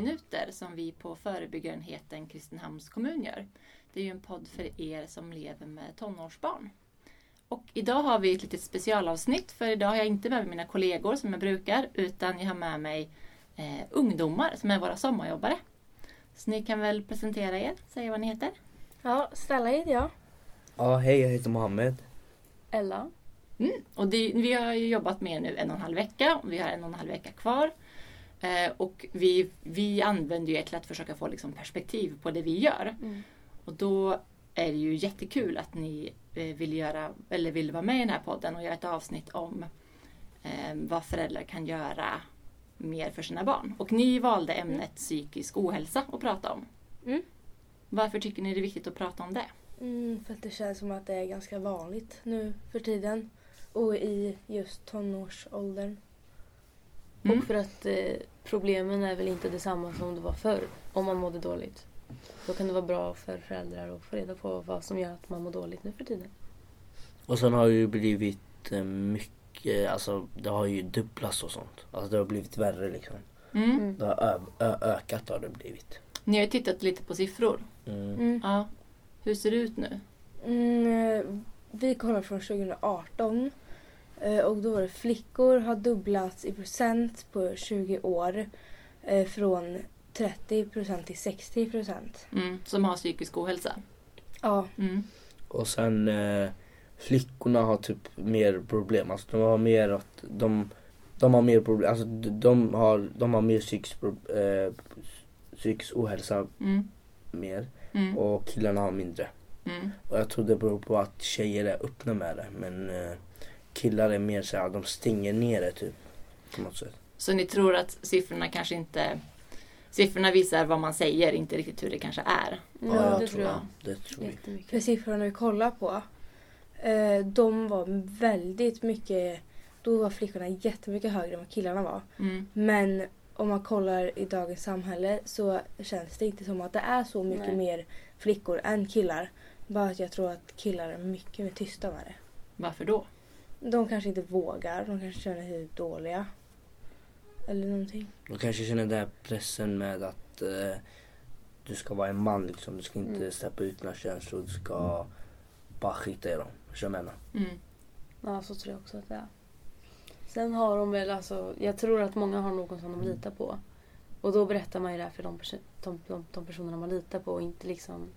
minuter som vi på förebyggarenheten Kristinehamns kommun gör. Det är ju en podd för er som lever med tonårsbarn. Och idag har vi ett litet specialavsnitt för idag har jag inte med mig mina kollegor som jag brukar utan jag har med mig eh, ungdomar som är våra sommarjobbare. Så ni kan väl presentera er, säga vad ni heter. Ja, Stella heter jag. Ja, hej jag heter Mohammed. Ella. Mm. Och det, vi har ju jobbat med nu en och en halv vecka och vi har en och en halv vecka kvar. Eh, och vi, vi använder ju ett till att försöka få liksom perspektiv på det vi gör. Mm. Och då är det ju jättekul att ni eh, vill, göra, eller vill vara med i den här podden och göra ett avsnitt om eh, vad föräldrar kan göra mer för sina barn. Och ni valde ämnet psykisk ohälsa att prata om. Mm. Varför tycker ni det är viktigt att prata om det? Mm, för att det känns som att det är ganska vanligt nu för tiden. Och i just tonårsåldern. Mm. Och för att eh, problemen är väl inte detsamma som det var förr om man mådde dåligt. Då kan det vara bra för föräldrar att få reda på vad som gör att man mår dåligt nu för tiden. Och sen har det ju blivit eh, mycket, alltså det har ju dubblats och sånt. Alltså det har blivit värre liksom. Mm. Mm. Det har ökat har det blivit. Ni har ju tittat lite på siffror. Mm. Mm. Ja. Hur ser det ut nu? Mm, eh, vi kollar från 2018. Eh, Och då var det flickor har dubblats i procent på 20 år. eh, Från 30 procent till 60 procent. Mm. Som har psykisk ohälsa? Ja. Mm. Och sen eh, flickorna har typ mer problem. Alltså de har mer att de, de har mer problem. Alltså de, har, de har mer psykisk, eh, psykisk ohälsa Mm. mer. Mm. Och killarna har mindre. Mm. Och jag tror det beror på att tjejer är öppna med det. Men eh, killar är mer såhär, de stänger ner det typ. På något sätt. Så ni tror att siffrorna kanske inte... Siffrorna visar vad man säger, inte riktigt hur det kanske är. Ja, jag det tror jag. Det tror. Jättemycket. För siffrorna vi kollar på. eh, De var väldigt mycket. Då var flickorna jättemycket högre än vad killarna var. Mm. Men om man kollar i dagens samhälle så känns det inte som att det är så mycket Nej. mer flickor än killar. Bara att jag tror att killar är mycket mer tysta med det. Varför då? De kanske inte vågar. De kanske känner sig dåliga. Eller någonting. De kanske känner den här pressen med att eh, du ska vara en man liksom. Du ska inte Mm. släppa ut dina känslor. Du ska bara skita i dem. Förstår du vad jag menar? Mm. Ja, så tror jag också att det är. Sen har de väl alltså, jag tror att många har någon som de litar på. Och då berättar man ju det här för de, perso- de, de, de personerna man litar på och inte liksom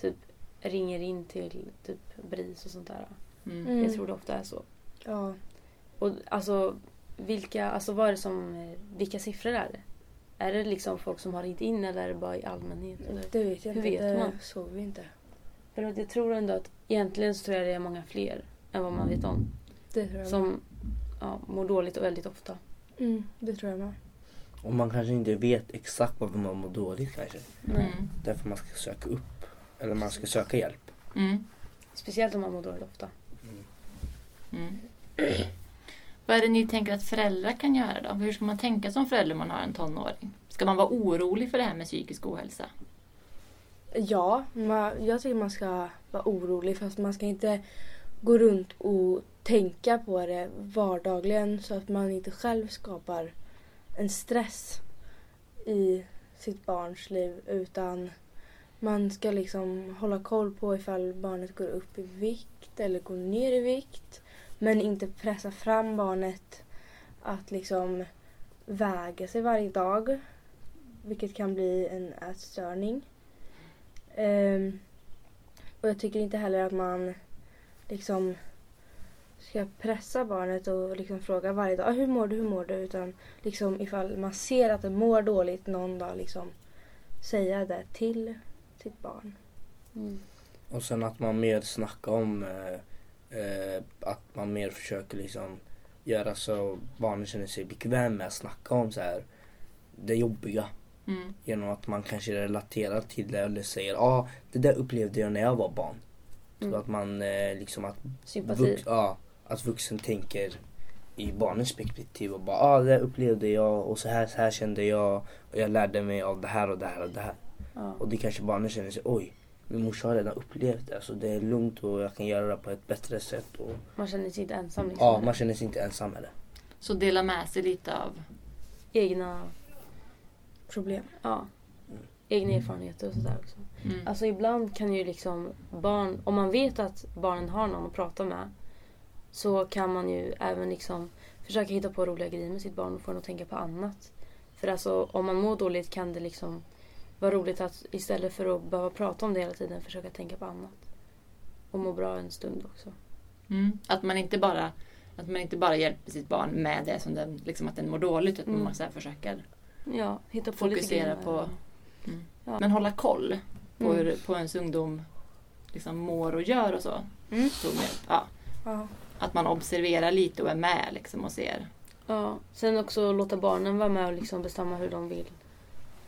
typ ringer in till typ BRIS och sånt där. Mm. Mm. Jag tror det ofta är så. Ja. Och alltså, vilka, alltså vad är det som, eh, vilka siffror är det? Är det liksom folk som har ringt in eller är det bara i allmänhet? Eller? Det vet jag Hur inte. vet det man? såg vi inte. För att jag tror ändå att egentligen så tror jag det är många fler än vad man vet om. Det tror jag. Som ja, mår dåligt och väldigt ofta. Mm, det tror jag med. Och man kanske inte vet exakt varför man mår dåligt kanske. Nej. Mm. Därför man ska söka upp. Eller man ska söka hjälp. Mm. Speciellt om man mår dåligt ofta. Mm. Vad är det ni tänker att föräldrar kan göra då? Hur ska man tänka som förälder om man har en tonåring? Ska man vara orolig för det här med psykisk ohälsa? Ja, man, jag tycker man ska vara orolig fast man ska inte gå runt och tänka på det vardagligen så att man inte själv skapar en stress i sitt barns liv utan man ska liksom hålla koll på ifall barnet går upp i vikt eller går ner i vikt men inte pressa fram barnet att liksom väga sig varje dag vilket kan bli en ätstörning. Ehm, och jag tycker inte heller att man liksom ska pressa barnet och liksom fråga varje dag "Ah, hur mår du, hur mår du? Utan liksom ifall man ser att det mår dåligt någon dag liksom säga det till sitt barn. Mm. Och sen att man mer snackar om eh, eh, att man mer försöker liksom göra så barnen känner sig bekväm med att snacka om så här det jobbiga. Mm. Genom att man kanske relaterar till det eller säger ja ah, det där upplevde jag när jag var barn. Så Mm. att man eh, liksom att, vux, ja, att vuxen tänker i barnens perspektiv och bara ah, det upplevde jag och så här, så här kände jag och jag lärde mig av det här och det här och det här. Ja. Och det kanske barnen känner sig oj min morsa har redan upplevt det så det är lugnt och jag kan göra det på ett bättre sätt. Och, Man känner sig inte ensam. Liksom, ja, man känner sig inte ensam med det. Så dela med sig lite av... Egna problem. Ja. Egna erfarenheter och sådär också. Mm. Alltså ibland kan ju liksom barn, om man vet att barnen har någon att prata med så kan man ju även liksom försöka hitta på roliga grejer med sitt barn och få den att tänka på annat. För alltså om man mår dåligt kan det liksom vara roligt att istället för att behöva prata om det hela tiden försöka tänka på annat. Och må bra en stund också. Mm. Att man inte bara att man inte bara hjälper sitt barn med det som den, liksom att den mår dåligt utan Mm. man så försöker Ja, hitta på lite fokusera grejer. på mm. Ja. Men hålla koll på Mm. hur på ens ungdom liksom mår och gör och så. Mm. Ja, Ja. att man observerar lite och är med liksom och ser. Ja, sen också låta barnen vara med och liksom bestämma hur de vill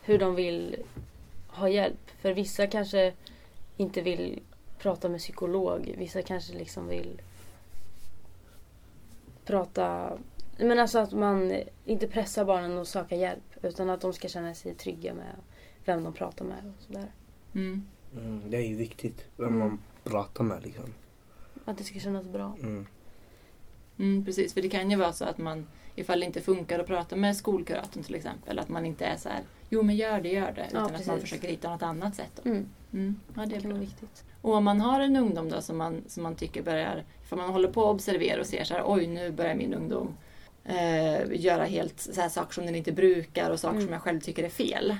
hur de vill ha hjälp. För vissa kanske inte vill prata med psykolog. Vissa kanske liksom vill prata... Men alltså att man inte pressar barnen att söka hjälp. Utan att de ska känna sig trygga med vem de pratar med och sådär. Mm. Mm, det är ju viktigt vem Mm. man pratar med liksom. Att det ska kännas bra. Mm. Mm, precis, för det kan ju vara så att man ifall det inte funkar att prata med skolkuratorn till exempel, att man inte är så här jo men gör det, gör det. Utan att man försöker hitta något annat sätt. Mm, Mm. Ja, det är bra. viktigt. Och om man har en ungdom då som man, som man tycker börjar, för man håller på att observera och ser så här, oj nu börjar min ungdom eh, göra helt så här saker som den inte brukar och saker Mm. som jag själv tycker är fel.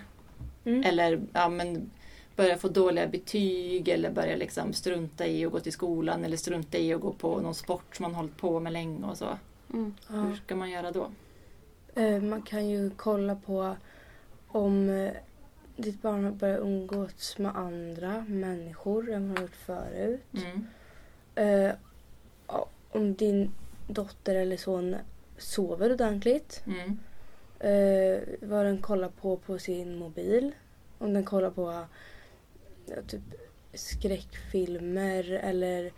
Mm. Eller ja, men börjar få dåliga betyg eller börjar liksom strunta i att gå till skolan eller strunta i att gå på någon sport som man hållit på med länge och så. Mm. Ja. Hur ska man göra då? Eh, Man kan ju kolla på om eh, ditt barn har börjat umgås med andra människor än vad har gjort förut. Mm. Eh, Om din dotter eller son sover ordentligt. Mm. Vad den kollar på på sin mobil. Om den kollar på typ skräckfilmer eller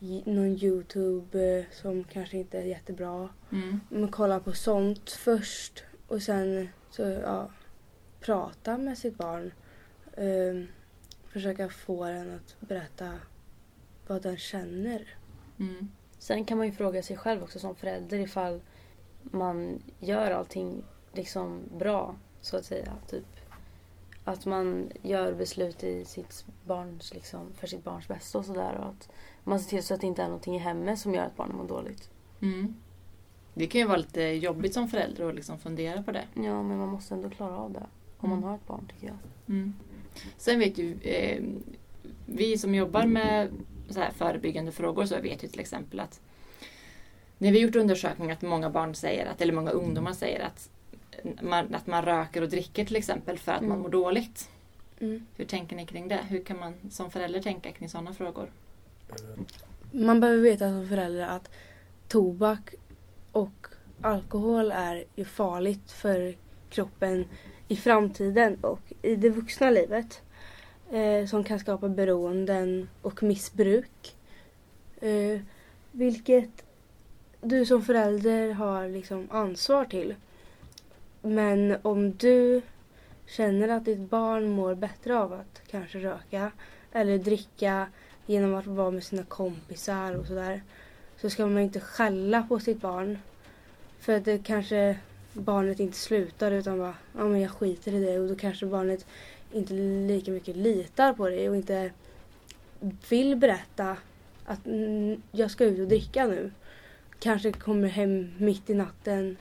någon Youtube eh, som kanske inte är jättebra. Mm. Man kollar på sånt först och sen så ja, prata med sitt barn. Eh, försöka få den att berätta vad den känner. Mm. Sen kan man ju fråga sig själv också som förälder ifall man gör allting liksom bra, så att säga. Typ att man gör beslut i sitt barns, liksom, för sitt barns bästa och sådär. Och att man ser till så att det inte är någonting i hemmet som gör att barnen mår dåligt. Mm. Det kan ju vara lite jobbigt som förälder att liksom fundera på det. Ja, men man måste ändå klara av det. Om man Mm. har ett barn, tycker jag. Mm. Sen vet ju eh, vi som jobbar med så här förebyggande frågor så vet ju till exempel att när vi gjort undersökningar att många barn säger att, eller många ungdomar säger att man, att man röker och dricker till exempel för att man Mm. mår dåligt. Mm. Hur tänker ni kring det? Hur kan man som förälder tänka kring sådana frågor? Man behöver veta som förälder att tobak och alkohol är ju farligt för kroppen i framtiden och i det vuxna livet. Eh, som kan skapa beroenden och missbruk. Eh, vilket du som förälder har liksom ansvar till. Men om du känner att ditt barn mår bättre av att kanske röka eller dricka genom att vara med sina kompisar och sådär. Så ska man inte skälla på sitt barn. För att det kanske barnet inte slutar utan bara, ja men jag skiter i det och då kanske barnet inte lika mycket litar på dig och inte vill berätta att mm, jag ska ut och dricka nu. Kanske kommer hem mitt i natten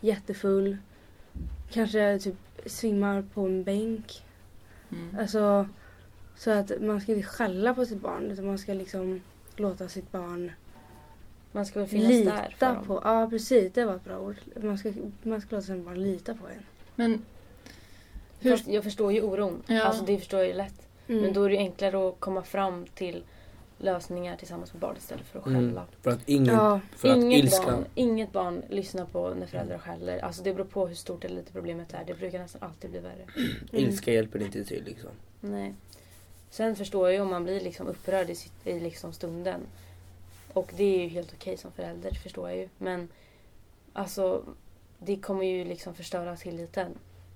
jättefull. Kanske typ svimmar på en bänk. Mm. Alltså, så att man ska inte skälla på sitt barn utan man ska liksom låta sitt barn Man ska väl finnas där för lita dem. på. Ja precis, det var ett bra ord. Man ska, man ska låta sitt barn lita på en. Men hur, Fast jag förstår ju oron. Ja. Alltså det förstår jag ju lätt. Mm. Men då är det ju enklare att komma fram till lösningar tillsammans med barnet istället för att skälla. Mm. För att ingen, Ja, för att Inget, ilskan... barn, inget barn lyssnar på när föräldrar skäller. Alltså det beror på hur stort eller litet problemet är. Det brukar nästan alltid bli värre. Ilska hjälper inte till liksom. Nej. Sen förstår jag ju om man blir liksom upprörd i, sitt, i liksom stunden. Och det är ju helt okej som förälder, förstår jag ju. Men alltså det kommer ju liksom förstöra tilliten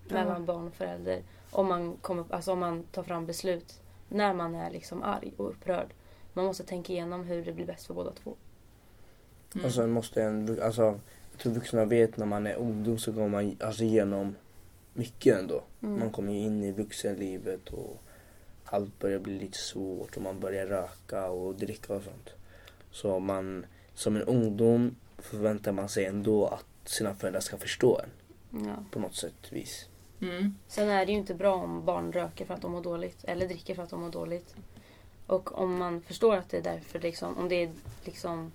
Ja. mellan barn och förälder. Om man, kommer, alltså om man tar fram beslut när man är liksom arg och upprörd. Man måste tänka igenom hur det blir bäst för båda två. mm. Och sen måste en, alltså, jag tror vuxna vet när man är ungdom så går man alltså igenom mycket ändå. Mm. Man kommer ju in i vuxenlivet och allt börjar bli lite svårt och man börjar röka och dricka och sånt. Så man, som en ungdom förväntar man sig ändå att sina föräldrar ska förstå en Ja. på något sätt vis. Mm. Sen är det ju inte bra om barn röker för att de mår dåligt eller dricker för att de mår dåligt. Och om man förstår att det är därför, liksom, om det är liksom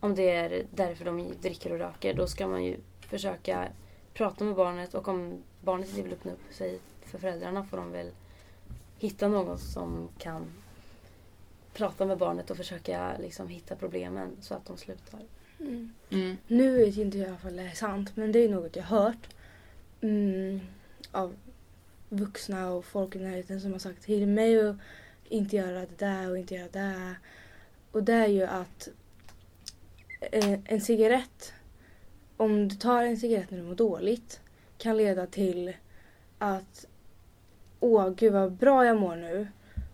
om det är därför de dricker och röker, då ska man ju försöka prata med barnet och om barnet inte vill öppna upp sig för föräldrarna får de väl hitta någon som kan prata med barnet och försöka liksom hitta problemen så att de slutar. Mm. Mm. Nu vet jag inte i alla fall det är sant, men det är något jag har hört mm, av vuxna och folk i närheten som har sagt till mig att inte göra det där och inte göra det där. Och det är ju att eh, en cigarett, om du tar en cigarett när du mår dåligt, kan leda till att åh gud vad bra jag mår nu.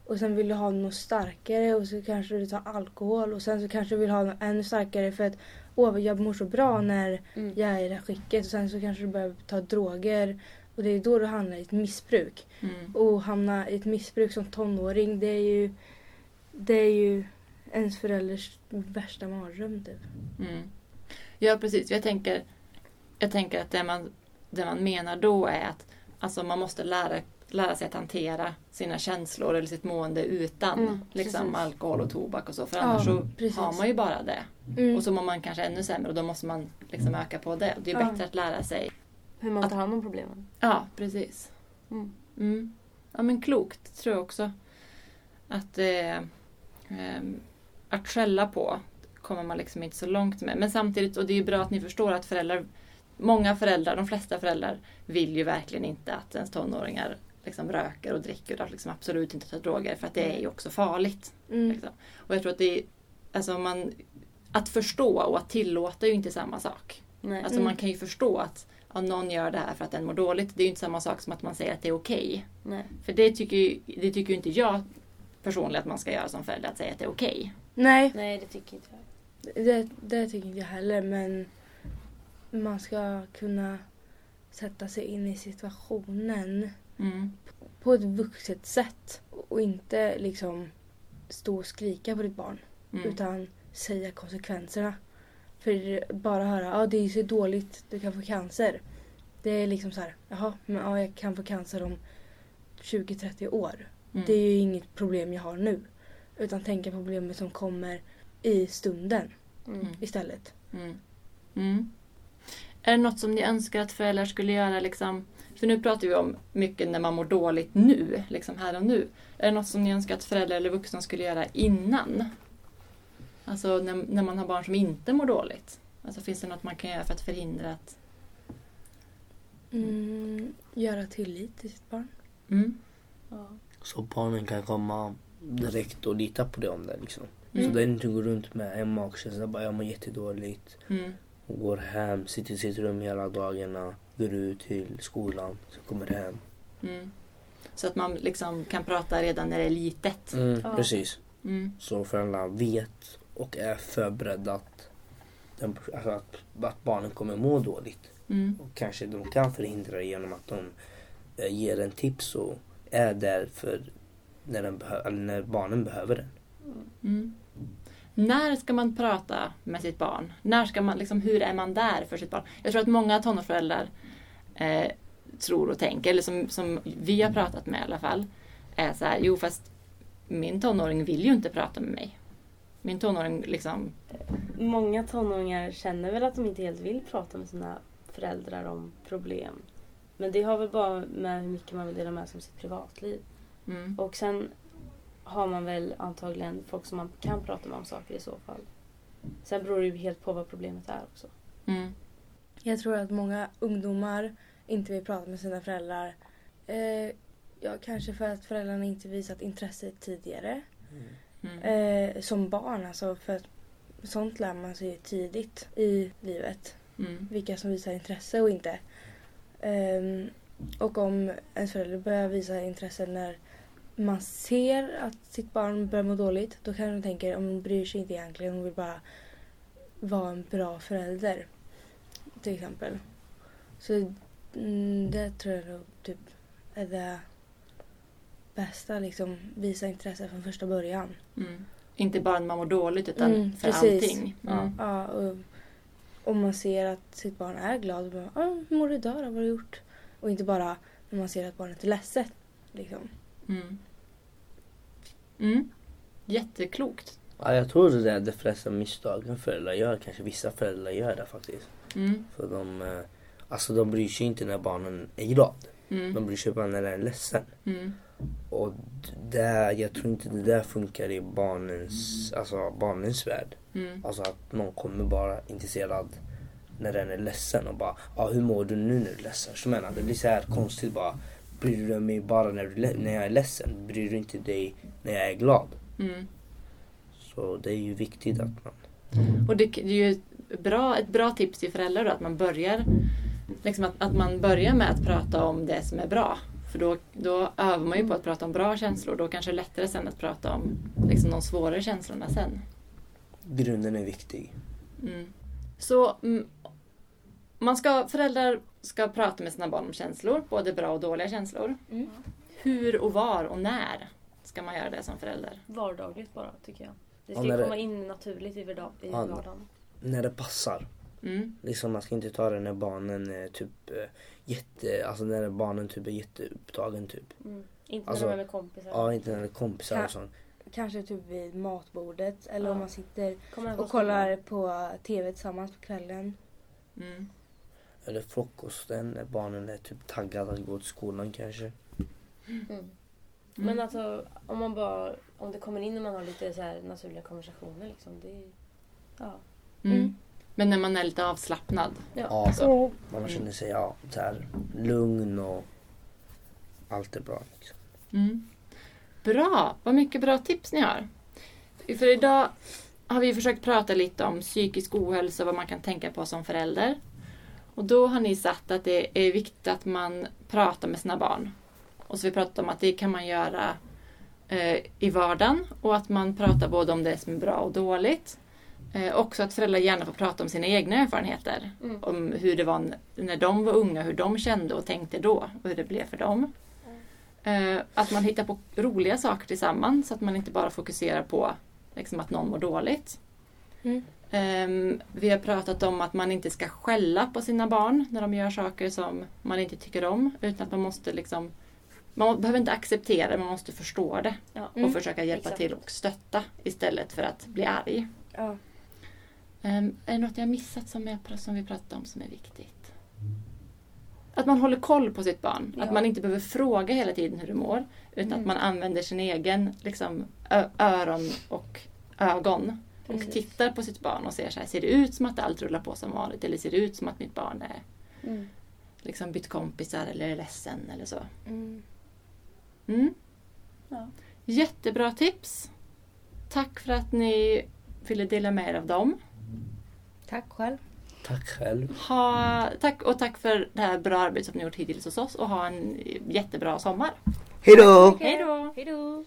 Och sen vill du ha något starkare och så kanske du tar alkohol och sen så kanske du vill ha något ännu starkare för att åh jag mår så bra när Mm. jag är i det här skicket och sen så kanske du börjar ta droger och det är då du hamnar i ett missbruk. Mm. Och hamna i ett missbruk som tonåring det är ju det är ju ens förälders värsta mardröm typ. Mm. Ja precis, jag tänker, jag tänker att det man, det man menar då är att alltså, man måste lära, lära sig att hantera sina känslor eller sitt mående utan Mm, liksom, alkohol och tobak och så. För Ja, annars så precis. har man ju bara det. Mm. Och så mår man kanske ännu sämre och då måste man liksom öka på det. Det är Ja. bättre att lära sig. Hur man tar hand om problemen. Ja, precis. Mm. Mm. Ja men klokt tror jag också. Att eh, ehm, att skälla på kommer man liksom inte så långt med. Men samtidigt, och det är ju bra att ni förstår att föräldrar, många föräldrar, de flesta föräldrar vill ju verkligen inte att ens tonåringar liksom röker och dricker och liksom absolut inte tar droger för att det är ju också farligt. Mm. Liksom. Och jag tror att det är, alltså man, att förstå och att tillåta är ju inte samma sak. Nej. Alltså Mm. man kan ju förstå att ja, någon gör det här för att den mår dåligt. Det är ju inte samma sak som att man säger att det är okej. Nej. För det tycker ju det tycker ju inte jag personligen att man ska göra som förälder, att säga att det är okej. Nej, Nej, det tycker inte jag. det, det tycker inte jag heller men man ska kunna sätta sig in i situationen Mm. på ett vuxet sätt och inte liksom stå och skrika på ditt barn. Mm. utan säga konsekvenserna. För bara höra ja det är så dåligt, du kan få cancer. Det är liksom så här, jaha, men ja, jag kan få cancer om 20-30 år. Mm. Det är ju inget problem jag har nu. Utan tänka på problemet som kommer i stunden Mm. Mm. istället. Mm. Mm. Är det något som ni önskar att föräldrar skulle göra? Liksom, för nu pratar vi om mycket när man mår dåligt nu, liksom här och nu. Är det något som ni önskar att föräldrar eller vuxna skulle göra innan? Alltså när, när man har barn som inte mår dåligt. Alltså finns det något man kan göra för att förhindra att... Mm, göra tillit till sitt barn. Mm. Ja. Så barnen kan komma direkt och lita på det om det liksom. Mm. Så det är inte gå runt med en magkänsla bara jag mår jättedåligt. Mm. Och går hem, sitter i sitt rum hela dagarna. Går ut till skolan, så kommer hem. Mm. Så att man liksom kan prata redan när det är litet. Mm, Ja. Precis. Mm. Så föräldrarna vet och är förberedda att, den, alltså att, att barnen kommer må dåligt. Mm. Och kanske de kan förhindra det genom att de eh, ger en tips och är där för när, den när barnen behöver den. Mm. När ska man prata med sitt barn? När ska man, liksom, hur är man där för sitt barn? Jag tror att många tonårsföräldrar eh, tror och tänker, eller som, som vi har pratat med i alla fall, är så här, jo fast min tonåring vill ju inte prata med mig. Min tonåring liksom, Många tonåringar känner väl att de inte helt vill prata med sina föräldrar om problem. Men det har väl bara med hur mycket man vill dela med sig om sitt privatliv. mm, Och sen har man väl antagligen folk som man kan prata med om saker i så fall. Sen beror det ju helt på vad problemet är också. mm, Jag tror att många ungdomar inte vill prata med sina föräldrar. Eh, ja, kanske för att föräldrarna inte visat intresse tidigare. mm, Eh, som barn alltså. För att sånt lär man sig tidigt i livet. mm, Vilka som visar intresse och inte. Ehm, och om ens förälder börjar visa intresse när man ser att sitt barn börjar må dåligt. Då kanske de tänker om hon bryr sig inte egentligen. Hon vill bara vara en bra förälder. Till exempel. Så mm, det tror jag nog typ är det bästa. Liksom, visa intresse från första början. Mm. Inte bara när man mår dåligt utan Mm, för precis. allting. Mm. Ja, och om man ser att sitt barn är glad. Bara, ah, hur mår du idag då? Vad har du gjort? Och inte bara när man ser att barnet är ledset. Liksom. Mm. Mm. Jätteklokt. Ja, jag tror det är de flesta misstagen föräldrar gör. Kanske vissa föräldrar gör det faktiskt. Mm. För de, eh, alltså de bryr sig inte när barnen är glad. Mm. Bara när den är ledsen. Mm. Och det, jag tror inte det där funkar i barnens, alltså barnens värld. Mm. Alltså att någon kommer bara intresserad när den är ledsen och bara ah, hur mår du nu när du är ledsen? Så menar, det blir så här konstigt bara. Bryr du dig mig bara när, du, när jag är ledsen? Bryr du inte dig när jag är glad? Mm. Så det är ju viktigt att man... Och det, det är ju ett bra, ett bra tips till föräldrar då, att man börjar liksom att, att man börjar med att prata om det som är bra. För då, då övar man ju på att prata om bra känslor. Då kanske det är lättare sen att prata om liksom, de svårare känslorna sen. Grunden är viktig. Mm. Så mm, man ska, föräldrar ska prata med sina barn om känslor, både bra och dåliga känslor. Mm. Hur och var och när ska man göra det som förälder? Vardagligt bara tycker jag. Det Ja, ska det- komma in naturligt i, vardag, i Ja. vardagen. När det passar. Mm. Liksom man ska inte ta det när barnen är typ eh, jätte, alltså när barnen typ är jätteupptagen typ. Mm. Inte Alltså, när de är med kompisar. Ja, inte när det är kompisar Ja. och sånt. Kanske typ vid matbordet eller om Ja. man sitter och kollar på TV tillsammans på kvällen. Mm. Eller frukosten när barnen är typ taggade att gå till skolan kanske. Mm. Mm. Men alltså om man bara, om det kommer in och man har lite så här naturliga konversationer liksom. Det ja. Mm. Men när man är lite avslappnad. Ja. Ja, Så. man känner sig ja, så här, lugn och allt är bra. Liksom. Mm. Bra! Vad mycket bra tips ni har. För idag har vi försökt prata lite om psykisk ohälsa och vad man kan tänka på som förälder. Och då har ni sagt att det är viktigt att man pratar med sina barn. Och så har vi pratat om att det kan man göra eh, i vardagen och att man pratar både om det som är bra och dåligt. Eh, också att föräldrar gärna får prata om sina egna erfarenheter. Mm. Om hur det var när de var unga, hur de kände och tänkte då och hur det blev för dem. Eh, att man hittar på roliga saker tillsammans så att man inte bara fokuserar på liksom, att någon mår dåligt. Mm. Ehm, vi har pratat om att man inte ska skälla på sina barn när de gör saker som man inte tycker om. Utan att man måste liksom man behöver inte acceptera det, man måste förstå det. Ja. Mm. Och försöka hjälpa Exakt. till och stötta istället för att bli arg. Ja. Ehm, är det något jag missat som, jag, som vi pratat om som är viktigt? Att man håller koll på sitt barn. Att Ja. man inte behöver fråga hela tiden hur du mår. Utan Mm. att man använder sin egen liksom, öron och ögon. Och Precis. tittar på sitt barn och ser så här, ser det ut som att allt rullar på som vanligt? Eller ser det ut som att mitt barn är Mm. liksom bytt kompisar eller är ledsen eller så? Mm. Mm. Ja. Jättebra tips! Tack för att ni ville dela med er av dem. Tack själv. Tack själv. Ha, tack och tack för det här bra arbetet som ni gjort hittills hos oss och ha en jättebra sommar. Hej då! Hej då!